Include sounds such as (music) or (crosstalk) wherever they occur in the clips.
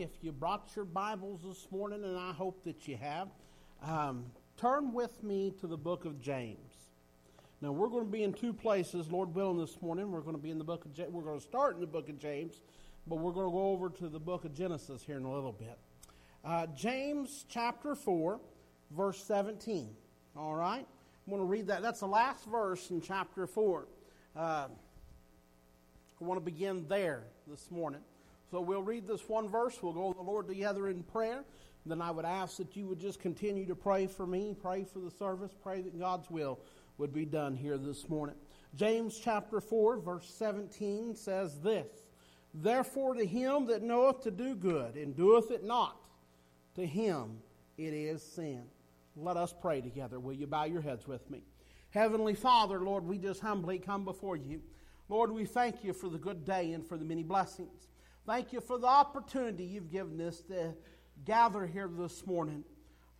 if you brought your Bibles this morning, and I hope that you have, um, turn with me to the book of James. Now we're going to be in two places, Lord willing, this morning. We're going to be in the book of James. We're going to start in the book of James, but we're going to go over to the book of Genesis here in a little bit. Uh, James chapter four, verse seventeen. All right, I'm going to read that. That's the last verse in chapter four. Uh, I want to begin there this morning. So we'll read this one verse. We'll go to the Lord together in prayer. Then I would ask that you would just continue to pray for me, pray for the service, pray that God's will would be done here this morning. James chapter 4, verse 17 says this Therefore, to him that knoweth to do good and doeth it not, to him it is sin. Let us pray together. Will you bow your heads with me? Heavenly Father, Lord, we just humbly come before you. Lord, we thank you for the good day and for the many blessings. Thank you for the opportunity you've given us to gather here this morning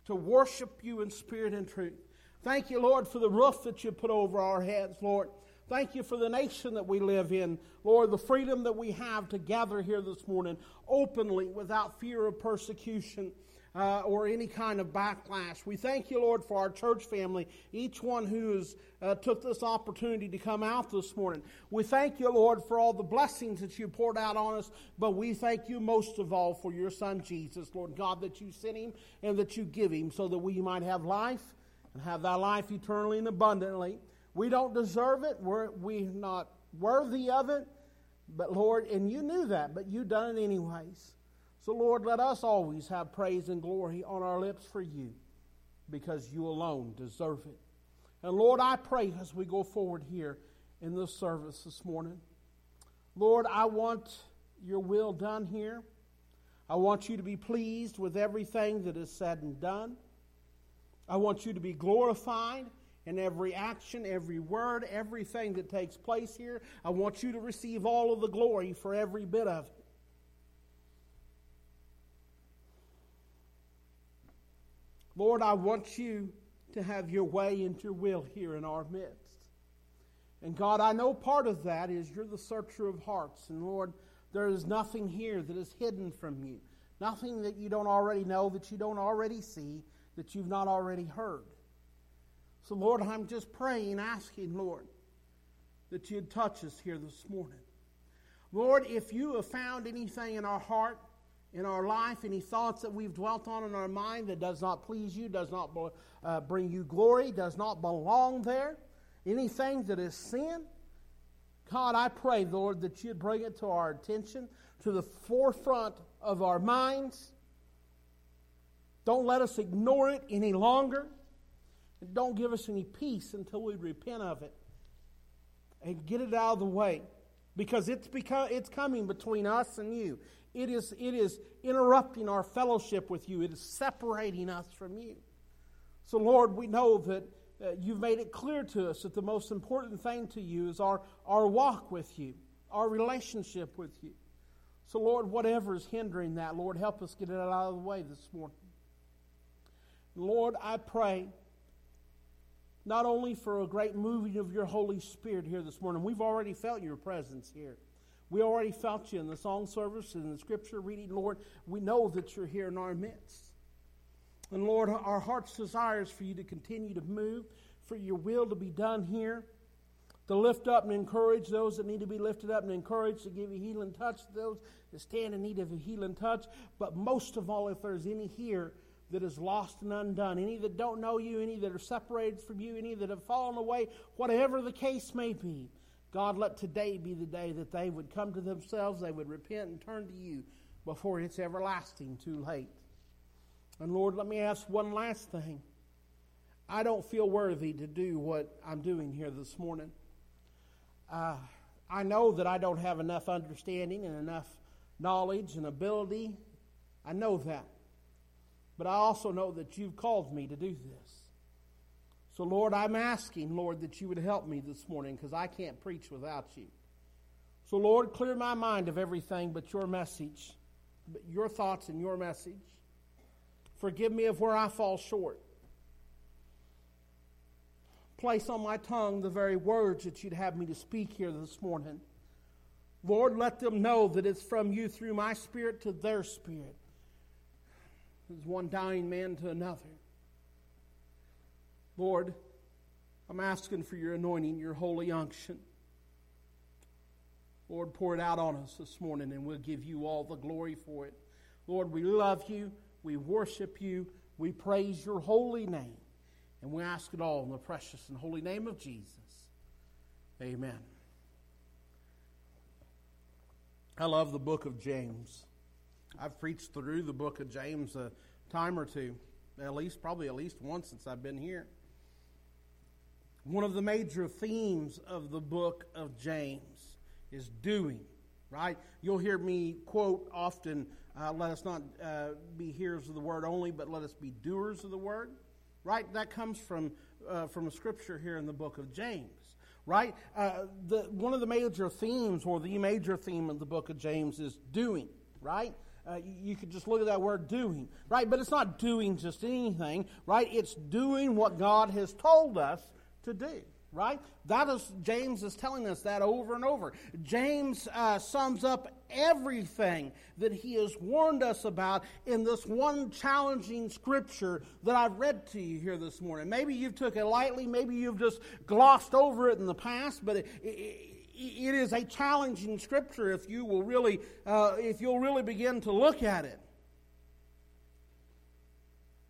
to worship you in spirit and truth. Thank you, Lord, for the roof that you put over our heads, Lord. Thank you for the nation that we live in. Lord, the freedom that we have to gather here this morning openly without fear of persecution uh, or any kind of backlash. We thank you, Lord, for our church family, each one who has uh, took this opportunity to come out this morning. We thank you, Lord, for all the blessings that you poured out on us, but we thank you most of all for your Son Jesus, Lord God, that you sent him and that you give him so that we might have life and have thy life eternally and abundantly. We don't deserve it. We're, we're not worthy of it. But Lord, and you knew that, but you done it anyways. So, Lord, let us always have praise and glory on our lips for you because you alone deserve it. And Lord, I pray as we go forward here in this service this morning, Lord, I want your will done here. I want you to be pleased with everything that is said and done. I want you to be glorified in every action, every word, everything that takes place here. I want you to receive all of the glory for every bit of it. Lord, I want you to have your way and your will here in our midst. And God, I know part of that is you're the searcher of hearts. And Lord, there is nothing here that is hidden from you. Nothing that you don't already know, that you don't already see, that you've not already heard. So, Lord, I'm just praying, asking, Lord, that you'd touch us here this morning. Lord, if you have found anything in our heart in our life, any thoughts that we've dwelt on in our mind that does not please you, does not uh, bring you glory, does not belong there, anything that is sin, God, I pray, Lord, that you'd bring it to our attention, to the forefront of our minds. Don't let us ignore it any longer. And don't give us any peace until we repent of it and get it out of the way. Because it's, become, it's coming between us and you. It is, it is interrupting our fellowship with you. It is separating us from you. So, Lord, we know that uh, you've made it clear to us that the most important thing to you is our, our walk with you, our relationship with you. So, Lord, whatever is hindering that, Lord, help us get it out of the way this morning. Lord, I pray not only for a great moving of your Holy Spirit here this morning, we've already felt your presence here. We already felt you in the song service and the scripture reading, Lord. We know that you're here in our midst. And Lord, our heart's desire is for you to continue to move, for your will to be done here, to lift up and encourage those that need to be lifted up and encouraged, to give a healing touch to those that stand in need of a healing touch. But most of all, if there's any here that is lost and undone, any that don't know you, any that are separated from you, any that have fallen away, whatever the case may be, God, let today be the day that they would come to themselves, they would repent and turn to you before it's everlasting too late. And Lord, let me ask one last thing. I don't feel worthy to do what I'm doing here this morning. Uh, I know that I don't have enough understanding and enough knowledge and ability. I know that. But I also know that you've called me to do this. So, Lord, I'm asking, Lord, that you would help me this morning because I can't preach without you. So, Lord, clear my mind of everything but your message, but your thoughts and your message. Forgive me of where I fall short. Place on my tongue the very words that you'd have me to speak here this morning. Lord, let them know that it's from you through my spirit to their spirit. As one dying man to another. Lord, I'm asking for your anointing, your holy unction. Lord, pour it out on us this morning, and we'll give you all the glory for it. Lord, we love you. We worship you. We praise your holy name. And we ask it all in the precious and holy name of Jesus. Amen. I love the book of James. I've preached through the book of James a time or two, at least, probably at least once since I've been here. One of the major themes of the book of James is doing, right? You'll hear me quote often uh, let us not uh, be hearers of the word only, but let us be doers of the word, right? That comes from, uh, from a scripture here in the book of James right? Uh, the, one of the major themes, or the major theme of the book of James, is doing, right? Uh, you could just look at that word doing, right? But it's not doing just anything, right? It's doing what God has told us to do right? That is, James is telling us that over and over. James uh, sums up everything that he has warned us about in this one challenging scripture that I've read to you here this morning. Maybe you've took it lightly, maybe you've just glossed over it in the past, but it, it, it is a challenging scripture if you will really, uh, if you'll really begin to look at it.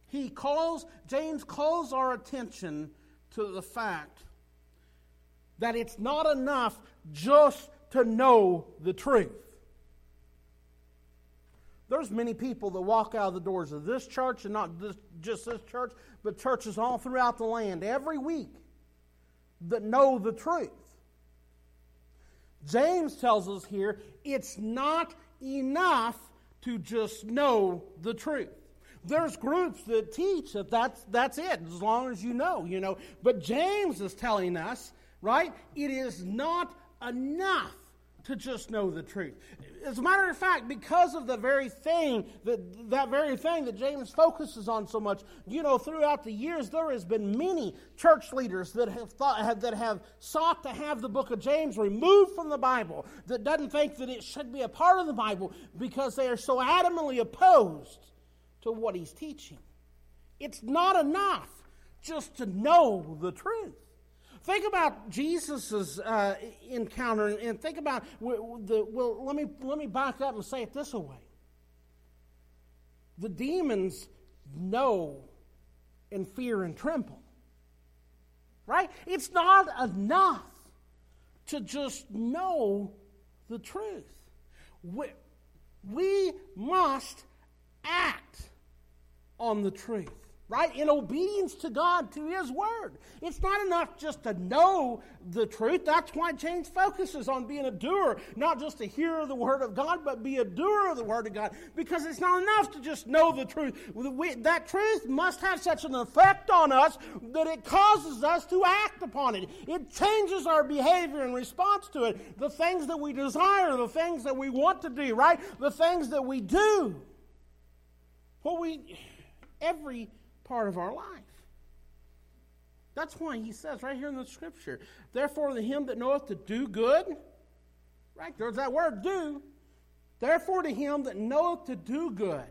He calls, James calls our attention to the fact that it's not enough just to know the truth. There's many people that walk out of the doors of this church, and not just this church, but churches all throughout the land every week that know the truth. James tells us here it's not enough to just know the truth. There's groups that teach that that's, that's it, as long as you know, you know. But James is telling us right? It is not enough to just know the truth. As a matter of fact, because of the very thing that that very thing that James focuses on so much, you know, throughout the years there has been many church leaders that have thought have, that have sought to have the book of James removed from the Bible, that doesn't think that it should be a part of the Bible because they are so adamantly opposed to what he's teaching. It's not enough just to know the truth. Think about Jesus' uh, encounter and think about the. Well, let me, let me back up and say it this way. The demons know and fear and tremble. Right? It's not enough to just know the truth. We, we must act on the truth right? In obedience to God, to His Word. It's not enough just to know the truth. That's why James focuses on being a doer, not just hearer of the Word of God, but be a doer of the Word of God. Because it's not enough to just know the truth. We, that truth must have such an effect on us that it causes us to act upon it. It changes our behavior in response to it. The things that we desire, the things that we want to do, right? The things that we do. What we, every part of our life. That's why he says right here in the scripture, therefore to him that knoweth to do good, right, there's that word do. Therefore to him that knoweth to do good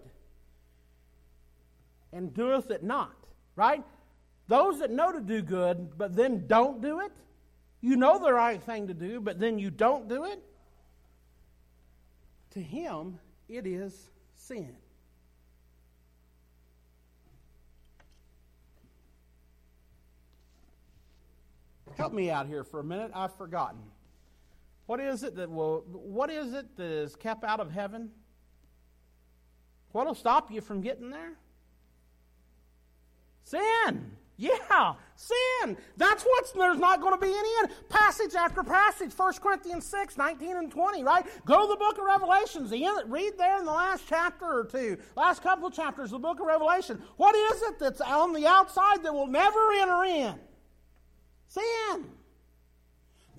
and doeth it not, right? Those that know to do good, but then don't do it, you know the right thing to do, but then you don't do it, to him it is sin. Help me out here for a minute. I've forgotten. What is it that will what is it that is kept out of heaven? What'll stop you from getting there? Sin. Yeah, sin. That's what's there's not going to be any end. Passage after passage, 1 Corinthians 6, 19 and 20, right? Go to the book of Revelations. Read there in the last chapter or two, last couple of chapters of the book of Revelation. What is it that's on the outside that will never enter in? Sin.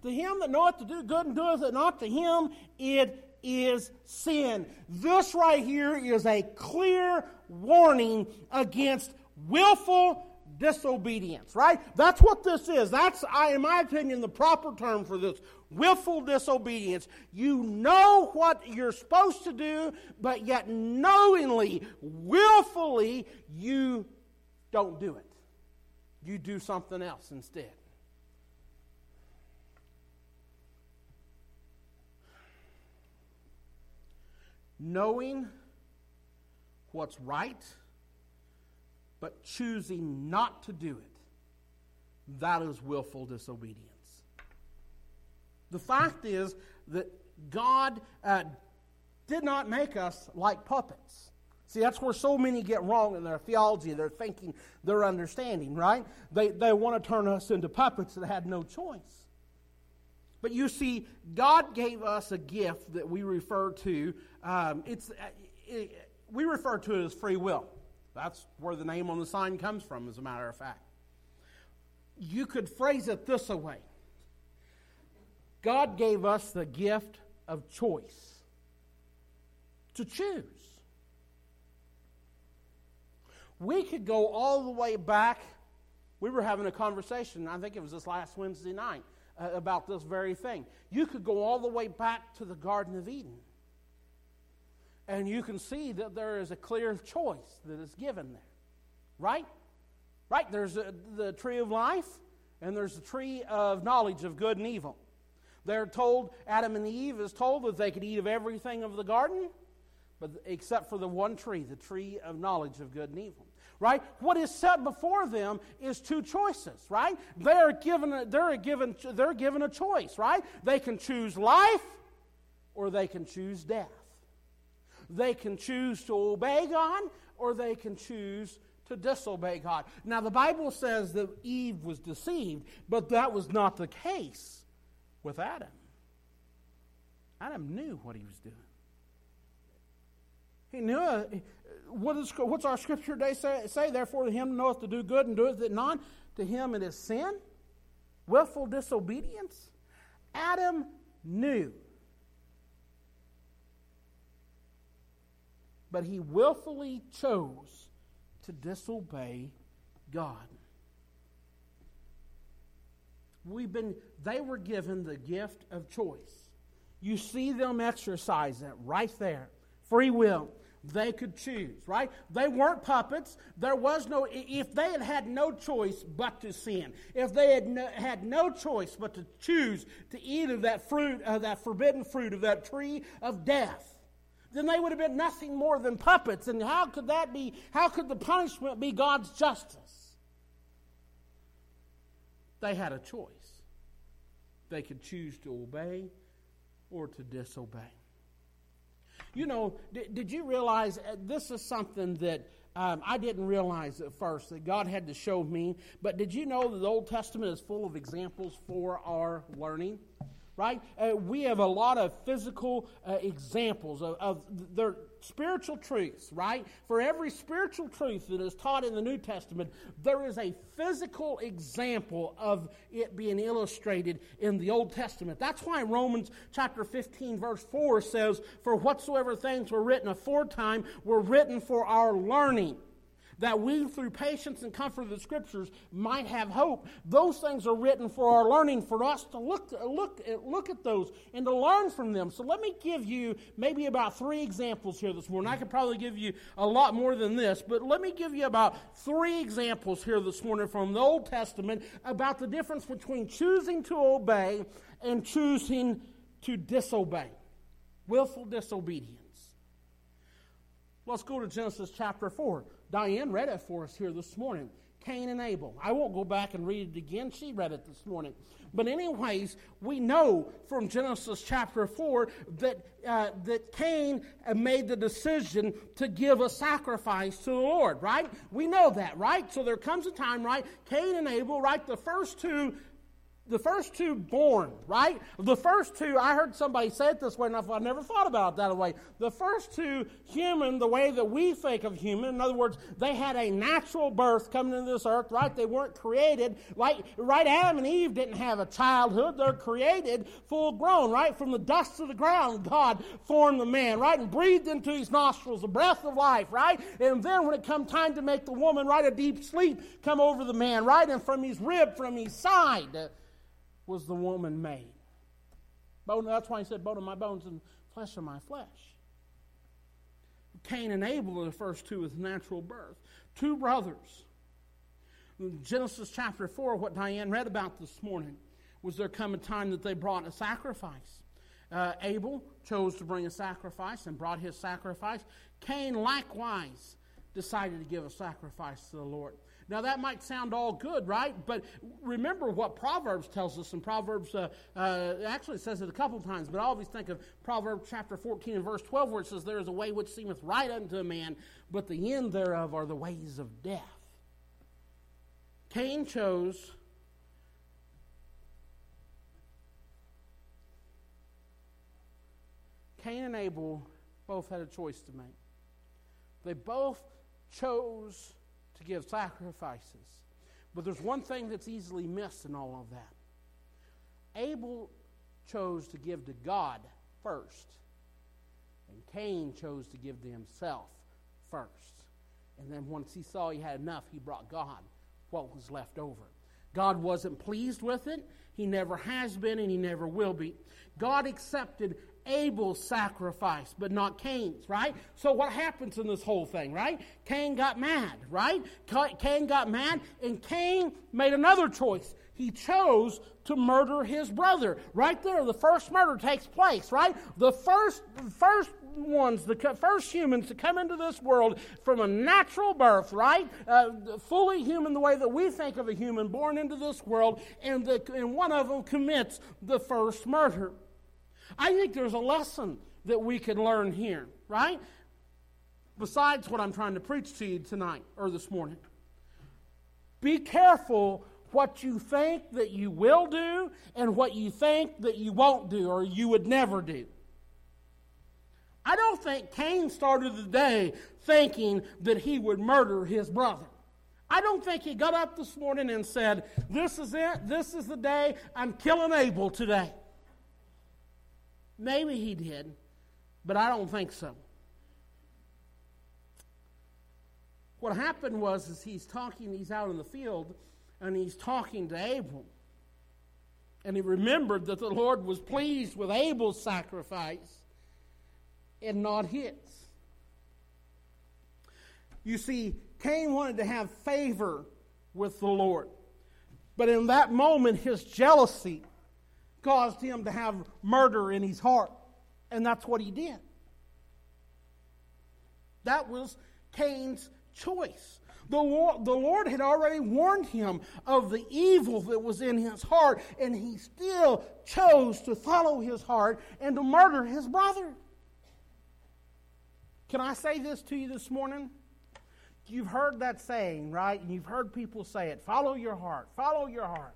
To him that knoweth to do good and doeth it not, to him it is sin. This right here is a clear warning against willful disobedience, right? That's what this is. That's, in my opinion, the proper term for this willful disobedience. You know what you're supposed to do, but yet knowingly, willfully, you don't do it. You do something else instead. Knowing what's right but choosing not to do it, that is willful disobedience. The fact is that God uh, did not make us like puppets. See, that's where so many get wrong in their theology, their thinking, their understanding, right? They, they want to turn us into puppets that had no choice. But you see, God gave us a gift that we refer to, um, it's, uh, it, we refer to it as free will. That's where the name on the sign comes from, as a matter of fact. You could phrase it this way God gave us the gift of choice to choose. We could go all the way back. We were having a conversation, I think it was this last Wednesday night, uh, about this very thing. You could go all the way back to the Garden of Eden and you can see that there is a clear choice that is given there. Right? Right? There's a, the tree of life, and there's the tree of knowledge of good and evil. They're told, Adam and Eve is told that they could eat of everything of the garden, but except for the one tree, the tree of knowledge of good and evil. Right? What is set before them is two choices, right? They're given a, they're given they're given a choice, right? They can choose life or they can choose death. They can choose to obey God or they can choose to disobey God. Now, the Bible says that Eve was deceived, but that was not the case with Adam. Adam knew what he was doing. He knew uh, what is, what's our scripture today say, say? Therefore, to him knoweth to do good and doeth it not. To him it is sin, willful disobedience. Adam knew but he willfully chose to disobey God. We've been, they were given the gift of choice. You see them exercise it right there. Free will. They could choose, right? They weren't puppets. There was no, if they had had no choice but to sin, if they had no, had no choice but to choose to eat of that fruit, of that forbidden fruit of that tree of death, then they would have been nothing more than puppets. And how could that be? How could the punishment be God's justice? They had a choice. They could choose to obey or to disobey. You know, did, did you realize uh, this is something that um, I didn't realize at first that God had to show me, but did you know that the Old Testament is full of examples for our learning? right? Uh, we have a lot of physical uh, examples of, of their spiritual truths, right? For every spiritual truth that is taught in the New Testament, there is a physical example of it being illustrated in the Old Testament. That's why Romans chapter 15, verse 4 says, For whatsoever things were written aforetime were written for our learning that we, through patience and comfort of the Scriptures, might have hope. Those things are written for our learning, for us to look, look, look at those and to learn from them. So let me give you maybe about three examples here this morning. I could probably give you a lot more than this, but let me give you about three examples here this morning from the Old Testament about the difference between choosing to obey and choosing to disobey. Willful disobedience. Let's go to Genesis chapter 4. Diane read it for us here this morning. Cain and Abel. I won't go back and read it again. She read it this morning. But, anyways, we know from Genesis chapter 4 that, uh, that Cain made the decision to give a sacrifice to the Lord, right? We know that, right? So there comes a time, right? Cain and Abel, right? The first two the first two born, right? The first two, I heard somebody say it this way, and I've never thought about it that way. The first two human, the way that we think of human, in other words, they had a natural birth coming into this earth, right? They weren't created like right. Adam and Eve didn't have a childhood; they're created full grown, right? From the dust of the ground, God formed the man, right, and breathed into his nostrils the breath of life, right? And then when it come time to make the woman, right, a deep sleep come over the man, right, and from his rib, from his side was the woman made. Bone, that's why he said, bone of my bones and flesh of my flesh. Cain and Abel are the first two with natural birth. Two brothers. Genesis chapter 4, what Diane read about this morning, was there come a time that they brought a sacrifice. Uh, Abel chose to bring a sacrifice and brought his sacrifice. Cain likewise decided to give a sacrifice to the Lord. Now, that might sound all good, right? But remember what Proverbs tells us. And Proverbs, uh, uh, actually, says it a couple times, but I always think of Proverbs chapter 14 and verse 12, where it says, There is a way which seemeth right unto a man, but the end thereof are the ways of death. Cain chose. Cain and Abel both had a choice to make. They both chose to give sacrifices. But there's one thing that's easily missed in all of that. Abel chose to give to God first, and Cain chose to give to himself first. And then once he saw he had enough, he brought God what was left over. God wasn't pleased with it. He never has been, and he never will be. God accepted Abel's sacrifice, but not Cain's, right? So what happens in this whole thing, right? Cain got mad, right? Cain got mad, and Cain made another choice. He chose to murder his brother. Right there, the first murder takes place, right? The first, first ones, the first humans to come into this world from a natural birth, right? Uh, fully human, the way that we think of a human born into this world, and, the, and one of them commits the first murder. I think there's a lesson that we can learn here, right? Besides what I'm trying to preach to you tonight or this morning. Be careful what you think that you will do and what you think that you won't do or you would never do. I don't think Cain started the day thinking that he would murder his brother. I don't think he got up this morning and said, This is it, this is the day, I'm killing Abel today. Maybe he did, but I don't think so. What happened was is he's talking, he's out in the field, and he's talking to Abel. And he remembered that the Lord was pleased with Abel's sacrifice and not his. You see, Cain wanted to have favor with the Lord. But in that moment, his jealousy caused him to have murder in his heart. And that's what he did. That was Cain's choice. The Lord, the Lord had already warned him of the evil that was in his heart, and he still chose to follow his heart and to murder his brother. Can I say this to you this morning? You've heard that saying, right? And you've heard people say it follow your heart, follow your heart.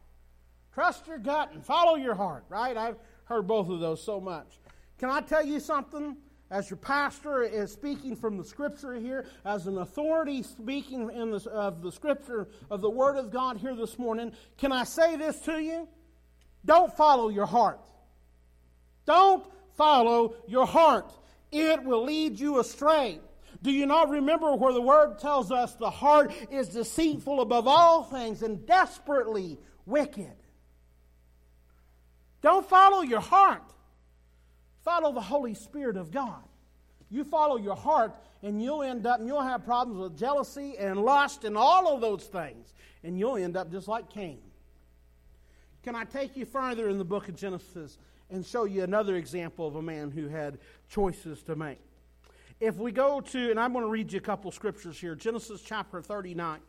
Trust your gut and follow your heart, right? I've heard both of those so much. Can I tell you something? As your pastor is speaking from the scripture here, as an authority speaking in the, of the scripture of the Word of God here this morning, can I say this to you? Don't follow your heart. Don't follow your heart. It will lead you astray. Do you not remember where the Word tells us the heart is deceitful above all things and desperately wicked? Don't follow your heart. Follow the Holy Spirit of God. You follow your heart, and you'll end up, and you'll have problems with jealousy and lust and all of those things. And you'll end up just like Cain. Can I take you further in the book of Genesis and show you another example of a man who had choices to make? If we go to, and I'm going to read you a couple scriptures here Genesis chapter 39.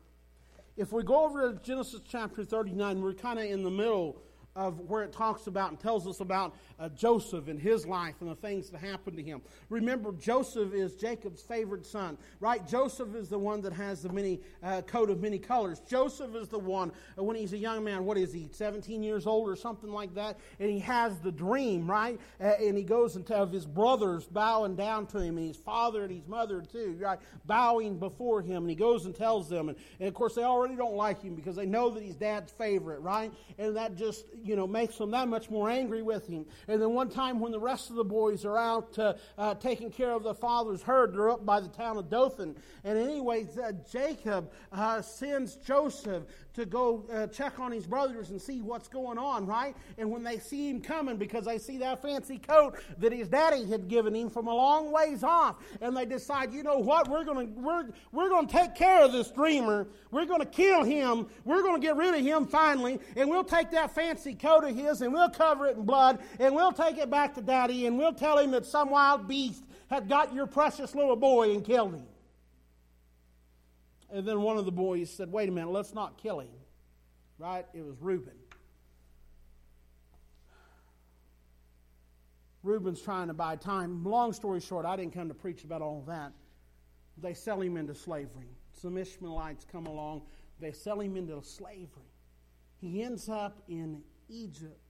If we go over to Genesis chapter 39, we're kind of in the middle of where it talks about and tells us about uh, Joseph and his life and the things that happened to him. Remember, Joseph is Jacob's favorite son, right? Joseph is the one that has the many uh, coat of many colors. Joseph is the one uh, when he's a young man. What is he? 17 years old or something like that, and he has the dream, right? Uh, and he goes and tells his brothers bowing down to him, and his father and his mother too, right? Bowing before him, and he goes and tells them, and, and of course they already don't like him because they know that he's dad's favorite, right? And that just you know, makes them that much more angry with him. And then one time when the rest of the boys are out uh, uh, taking care of the father's herd, they're up by the town of Dothan. And anyways, uh, Jacob sends Joseph to go uh, check on his brothers and see what's going on, right? And when they see him coming, because they see that fancy coat that his daddy had given him from a long ways off, and they decide, you know what, we're going to we're we're going to take care of this dreamer. We're going to kill him. We're going to get rid of him finally, and we'll take that fancy coat of his and we'll cover it in blood, and we'll take it back to daddy, and we'll tell him that some wild beast had got your precious little boy and killed him. And then one of the boys said, Wait a minute, let's not kill him. Right? It was Reuben. Reuben's trying to buy time. Long story short, I didn't come to preach about all that. They sell him into slavery. Some Ishmaelites come along, they sell him into slavery. He ends up in Egypt.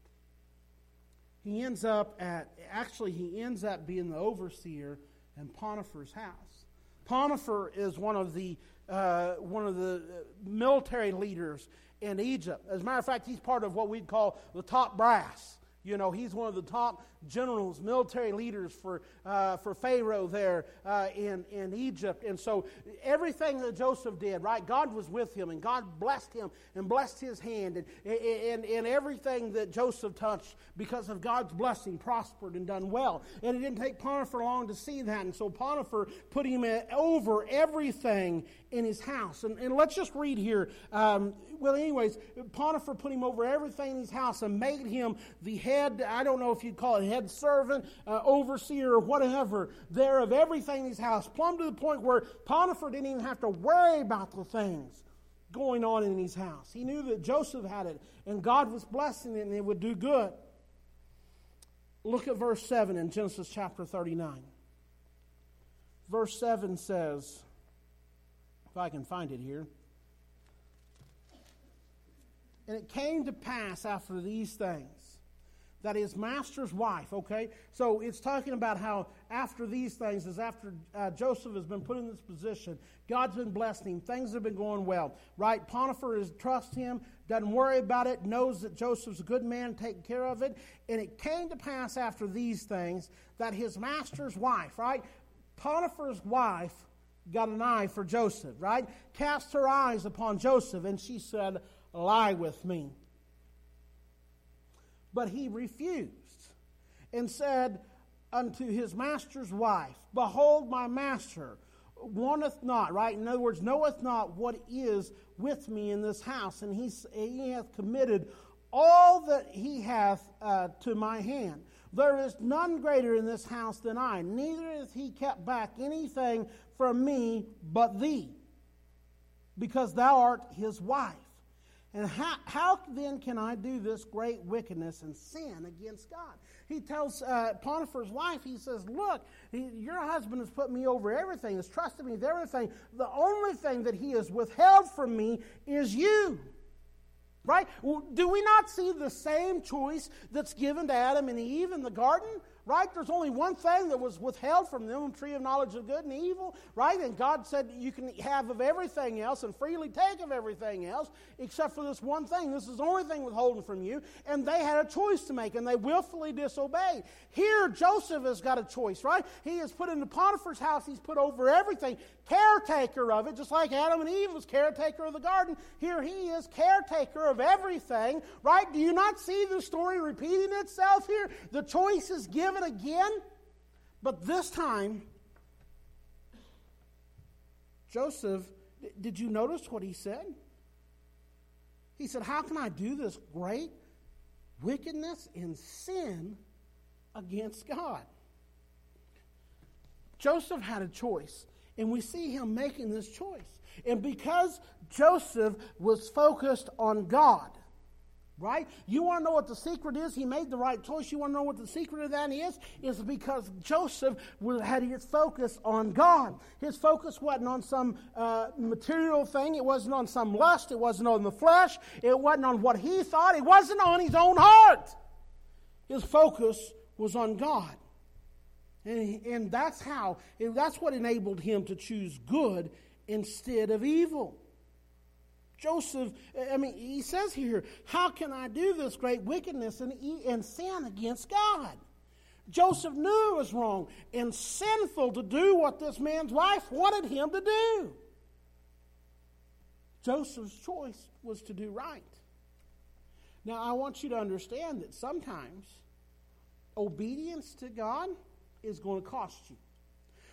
He ends up at, actually, he ends up being the overseer in Potiphar's house. Potiphar is one of the uh, one of the uh, military leaders in Egypt. As a matter of fact, he's part of what we'd call the top brass. You know, he's one of the top generals, military leaders for, uh, for Pharaoh there uh, in, in Egypt. And so everything that Joseph did, right, God was with him and God blessed him and blessed his hand. And, and, and everything that Joseph touched, because of God's blessing, prospered and done well. And it didn't take Potiphar long to see that. And so Potiphar put him over everything in his house. And, and let's just read here. Um, well, anyways, Potiphar put him over everything in his house and made him the head, I don't know if you'd call it head servant, uh, overseer, whatever, there of everything in his house, plumb to the point where Potiphar didn't even have to worry about the things going on in his house. He knew that Joseph had it, and God was blessing it, and it would do good. Look at verse 7 in Genesis chapter 39. Verse 7 says, if I can find it here. And it came to pass after these things that his master's wife, okay? So it's talking about how after these things, is after uh, Joseph has been put in this position, God's been blessing him, things have been going well, right? Potiphar is trust him, doesn't worry about it, knows that Joseph's a good man, taking care of it. And it came to pass after these things that his master's wife, right? Potiphar's wife got an eye for Joseph, right? Cast her eyes upon Joseph, and she said, Lie with me. But he refused and said unto his master's wife, Behold, my master wanteth not, right? In other words, knoweth not what is with me in this house, and he, he hath committed all that he hath uh, to my hand. There is none greater in this house than I, neither hath he kept back anything from me but thee, because thou art his wife. And how, how then can I do this great wickedness and sin against God? He tells uh, Potiphar's wife, he says, Look, he, your husband has put me over everything, has trusted me with everything. The only thing that he has withheld from me is you. Right? Do we not see the same choice that's given to Adam and Eve in the garden? Right? There's only one thing that was withheld from them, the tree of knowledge of good and evil, right? And God said you can have of everything else and freely take of everything else, except for this one thing. This is the only thing withholding from you. And they had a choice to make, and they willfully disobeyed. Here, Joseph has got a choice, right? He is put into Potiphar's house. He's put over everything, caretaker of it, just like Adam and Eve was caretaker of the garden. Here he is caretaker of everything, right? Do you not see the story repeating itself here? The choice is given it again, but this time, Joseph, did you notice what he said? He said, How can I do this great wickedness and sin against God? Joseph had a choice, and we see him making this choice. And because Joseph was focused on God, Right? You want to know what the secret is? He made the right choice. You want to know what the secret of that is? Is because Joseph had his focus on God. His focus wasn't on some uh, material thing. It wasn't on some lust. It wasn't on the flesh. It wasn't on what he thought. It wasn't on his own heart. His focus was on God. And, and that's how, that's what enabled him to choose good instead of evil. Joseph, I mean, he says here, How can I do this great wickedness and, and sin against God? Joseph knew it was wrong and sinful to do what this man's wife wanted him to do. Joseph's choice was to do right. Now, I want you to understand that sometimes obedience to God is going to cost you.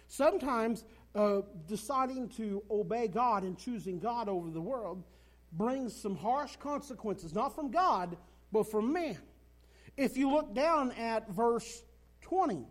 Sometimes uh, deciding to obey God and choosing God over the world brings some harsh consequences, not from God, but from man. If you look down at verse 20,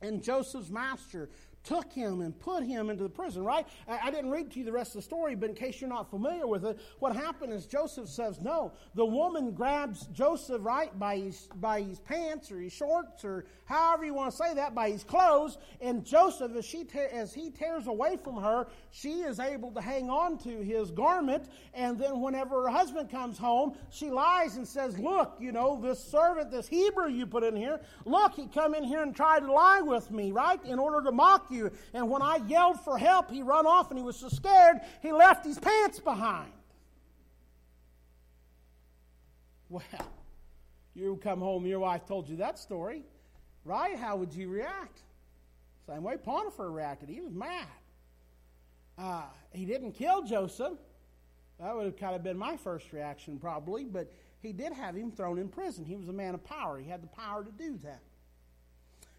and Joseph's master took him and put him into the prison, right? I, didn't read to you the rest of the story, but in case you're not familiar with it, what happened is Joseph says no. The woman grabs Joseph, right, by his, by his pants or his shorts or however you want to say that, by his clothes. And Joseph, as, she te- as he tears away from her, she is able to hang on to his garment. And then whenever her husband comes home, she lies and says, Look, you know, this servant, this Hebrew you put in here, look, he come in here and tried to lie with me, right, in order to mock you you. And when I yelled for help, he run off and he was so scared, he left his pants behind. Well, you come home, your wife told you that story, right? How would you react? Same way Potiphar reacted. He was mad. Uh, he didn't kill Joseph. That would have kind of been my first reaction, probably, but he did have him thrown in prison. He was a man of power. He had the power to do that.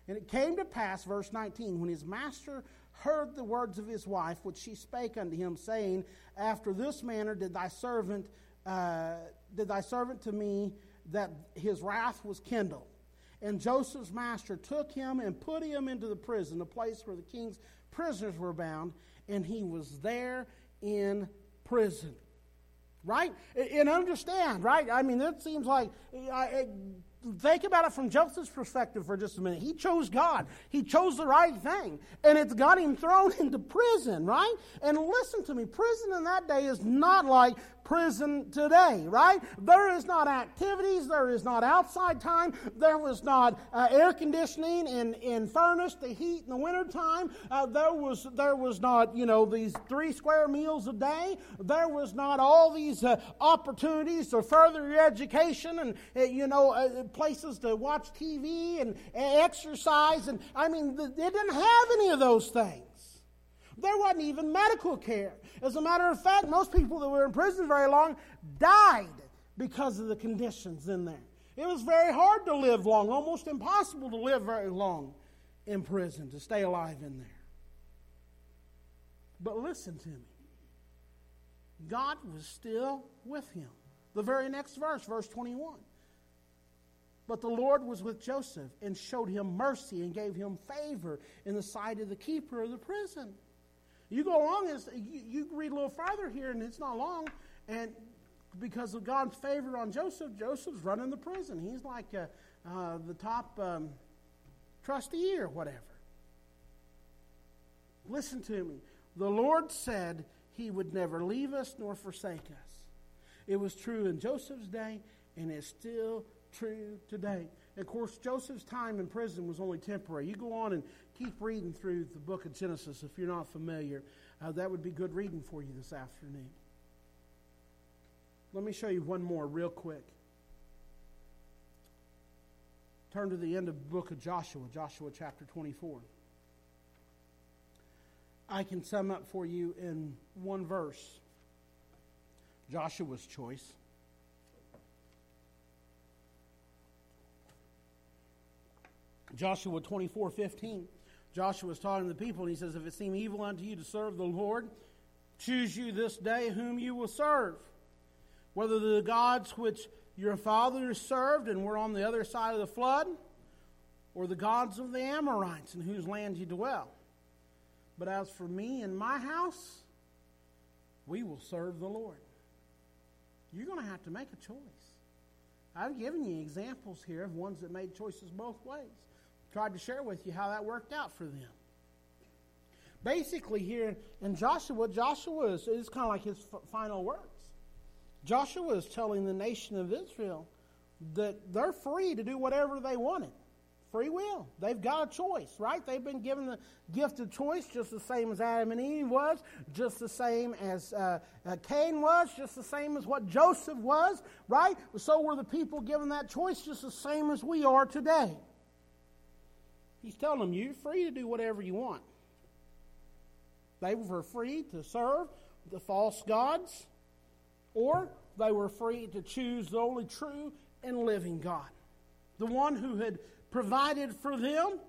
And it came to pass, verse 19, when his master heard the words of his wife, which she spake unto him, saying, After this manner did thy servant uh, did thy servant to me, that his wrath was kindled. And Joseph's master took him and put him into the prison, the place where the king's prisoners were bound, and he was there in prison. Right? And understand, right? I mean, it seems like think about it from Joseph's perspective for just a minute. He chose God. He chose the right thing. And it's got him thrown (laughs) into prison, right? And listen to me, prison in that day is not like prison today, right? There is not activities, there is not outside time, there was not uh, air conditioning and, and furnace to heat in the wintertime, uh, there, was, there was not, you know, these three square meals a day, there was not all these uh, opportunities for further your education and, uh, you know, uh, places to watch TV and exercise, and I mean, they didn't have any of those things. There wasn't even medical care. As a matter of fact, most people that were in prison very long died because of the conditions in there. It was very hard to live long, almost impossible to live very long in prison, to stay alive in there. But listen to me. God was still with him. The very next verse, verse 21. But the Lord was with Joseph and showed him mercy and gave him favor in the sight of the keeper of the prison. You go along, you, you read a little farther here, and it's not long, and because of God's favor on Joseph, Joseph's running the prison. He's like uh, uh, the top um, trustee or whatever. Listen to me. The Lord said he would never leave us nor forsake us. It was true in Joseph's day, and it's still true today. And of course, Joseph's time in prison was only temporary. You go on and keep reading through the book of Genesis if you're not familiar. Uh, that would be good reading for you this afternoon. Let me show you one more real quick. Turn to the end of the book of Joshua, Joshua chapter 24. I can sum up for you in one verse Joshua's choice. Joshua 24 15. Joshua was talking to the people, and he says, If it seem evil unto you to serve the Lord, choose you this day whom you will serve. Whether the gods which your fathers served and were on the other side of the flood, or the gods of the Amorites in whose land you dwell. But as for me and my house, we will serve the Lord. You're going to have to make a choice. I've given you examples here of ones that made choices both ways. Tried to share with you how that worked out for them. Basically, here in Joshua, Joshua is, is kind of like his f- final words. Joshua is telling the nation of Israel that they're free to do whatever they wanted. Free will. They've got a choice, right? They've been given the gift of choice just the same as Adam and Eve was, just the same as uh, uh, Cain was, just the same as what Joseph was, right? So were the people given that choice just the same as we are today. He's telling them, you're free to do whatever you want. They were free to serve the false gods, or they were free to choose the only true and living God. The one who had provided for them,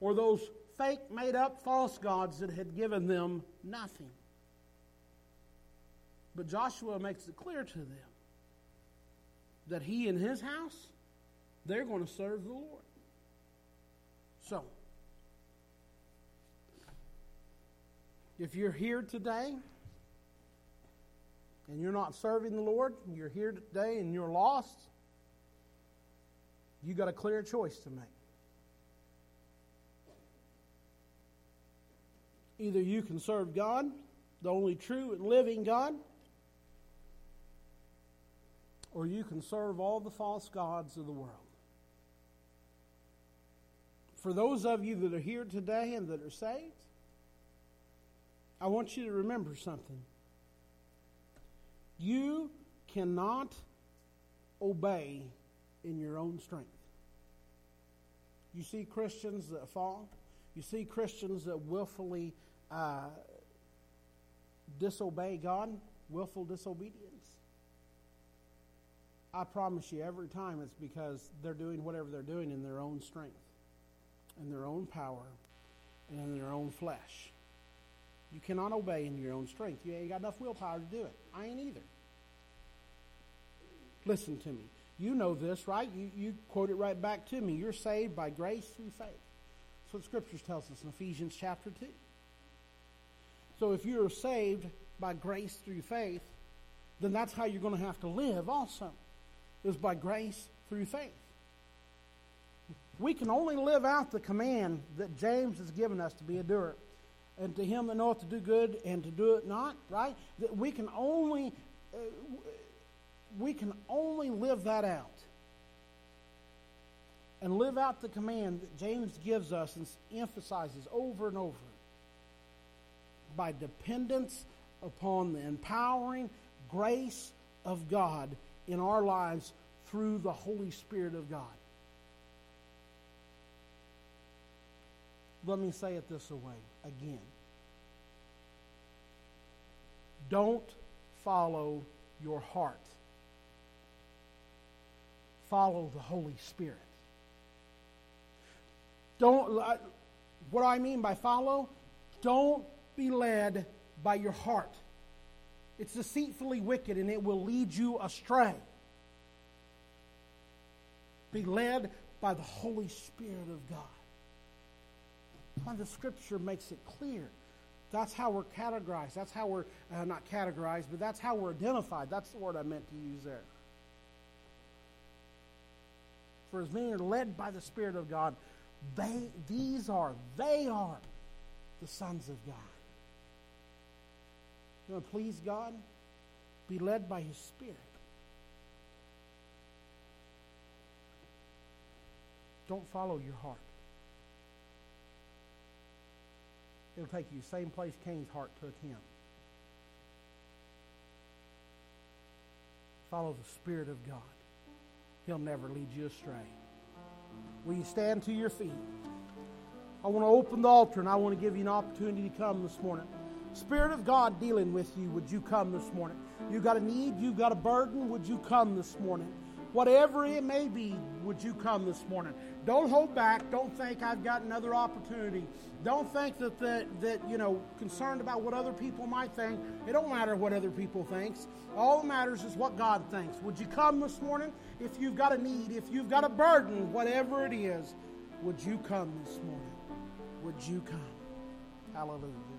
or those fake, made up false gods that had given them nothing. But Joshua makes it clear to them that he and his house, they're going to serve the Lord. So, if you're here today and you're not serving the Lord, you're here today and you're lost, you got a clear choice to make. Either you can serve God, the only true and living God, or you can serve all the false gods of the world. For those of you that are here today and that are saved, I want you to remember something. You cannot obey in your own strength. You see Christians that fall. You see Christians that willfully uh, disobey God, willful disobedience. I promise you, every time it's because they're doing whatever they're doing in their own strength, in their own power, and in their own flesh. You cannot obey in your own strength. You ain't got enough willpower to do it. I ain't either. Listen to me. You know this, right? You, you quote it right back to me. You're saved by grace through faith. That's what Scriptures tells us in Ephesians chapter 2. So if you're saved by grace through faith, then that's how you're going to have to live also, is by grace through faith. We can only live out the command that James has given us to be a doer. And to him that knoweth to do good and to do it not, right? That we can only uh, we can only live that out and live out the command that James gives us and emphasizes over and over by dependence upon the empowering grace of God in our lives through the Holy Spirit of God. Let me say it this way again. Don't follow your heart follow the Holy Spirit. Don't, what do I mean by follow? Don't be led by your heart. It's deceitfully wicked and it will lead you astray. Be led by the Holy Spirit of God. The scripture makes it clear. That's how we're categorized. That's how we're uh, not categorized, but that's how we're identified. That's the word I meant to use there. For as many are led by the Spirit of God, they, these are, they are the sons of God. You want to please God? Be led by His Spirit. Don't follow your heart. It'll take you the same place Cain's heart took him. Follow the Spirit of God. He'll never lead you astray. Will you stand to your feet? I want to open the altar and I want to give you an opportunity to come this morning. Spirit of God dealing with you, would you come this morning? You got a need, you got a burden, would you come this morning? Whatever it may be, would you come this morning? Don't hold back. Don't think I've got another opportunity. Don't think that, that, that you know, concerned about what other people might think. It don't matter what other people thinks. All that matters is what God thinks. Would you come this morning? If you've got a need, if you've got a burden, whatever it is, would you come this morning? Would you come? Hallelujah.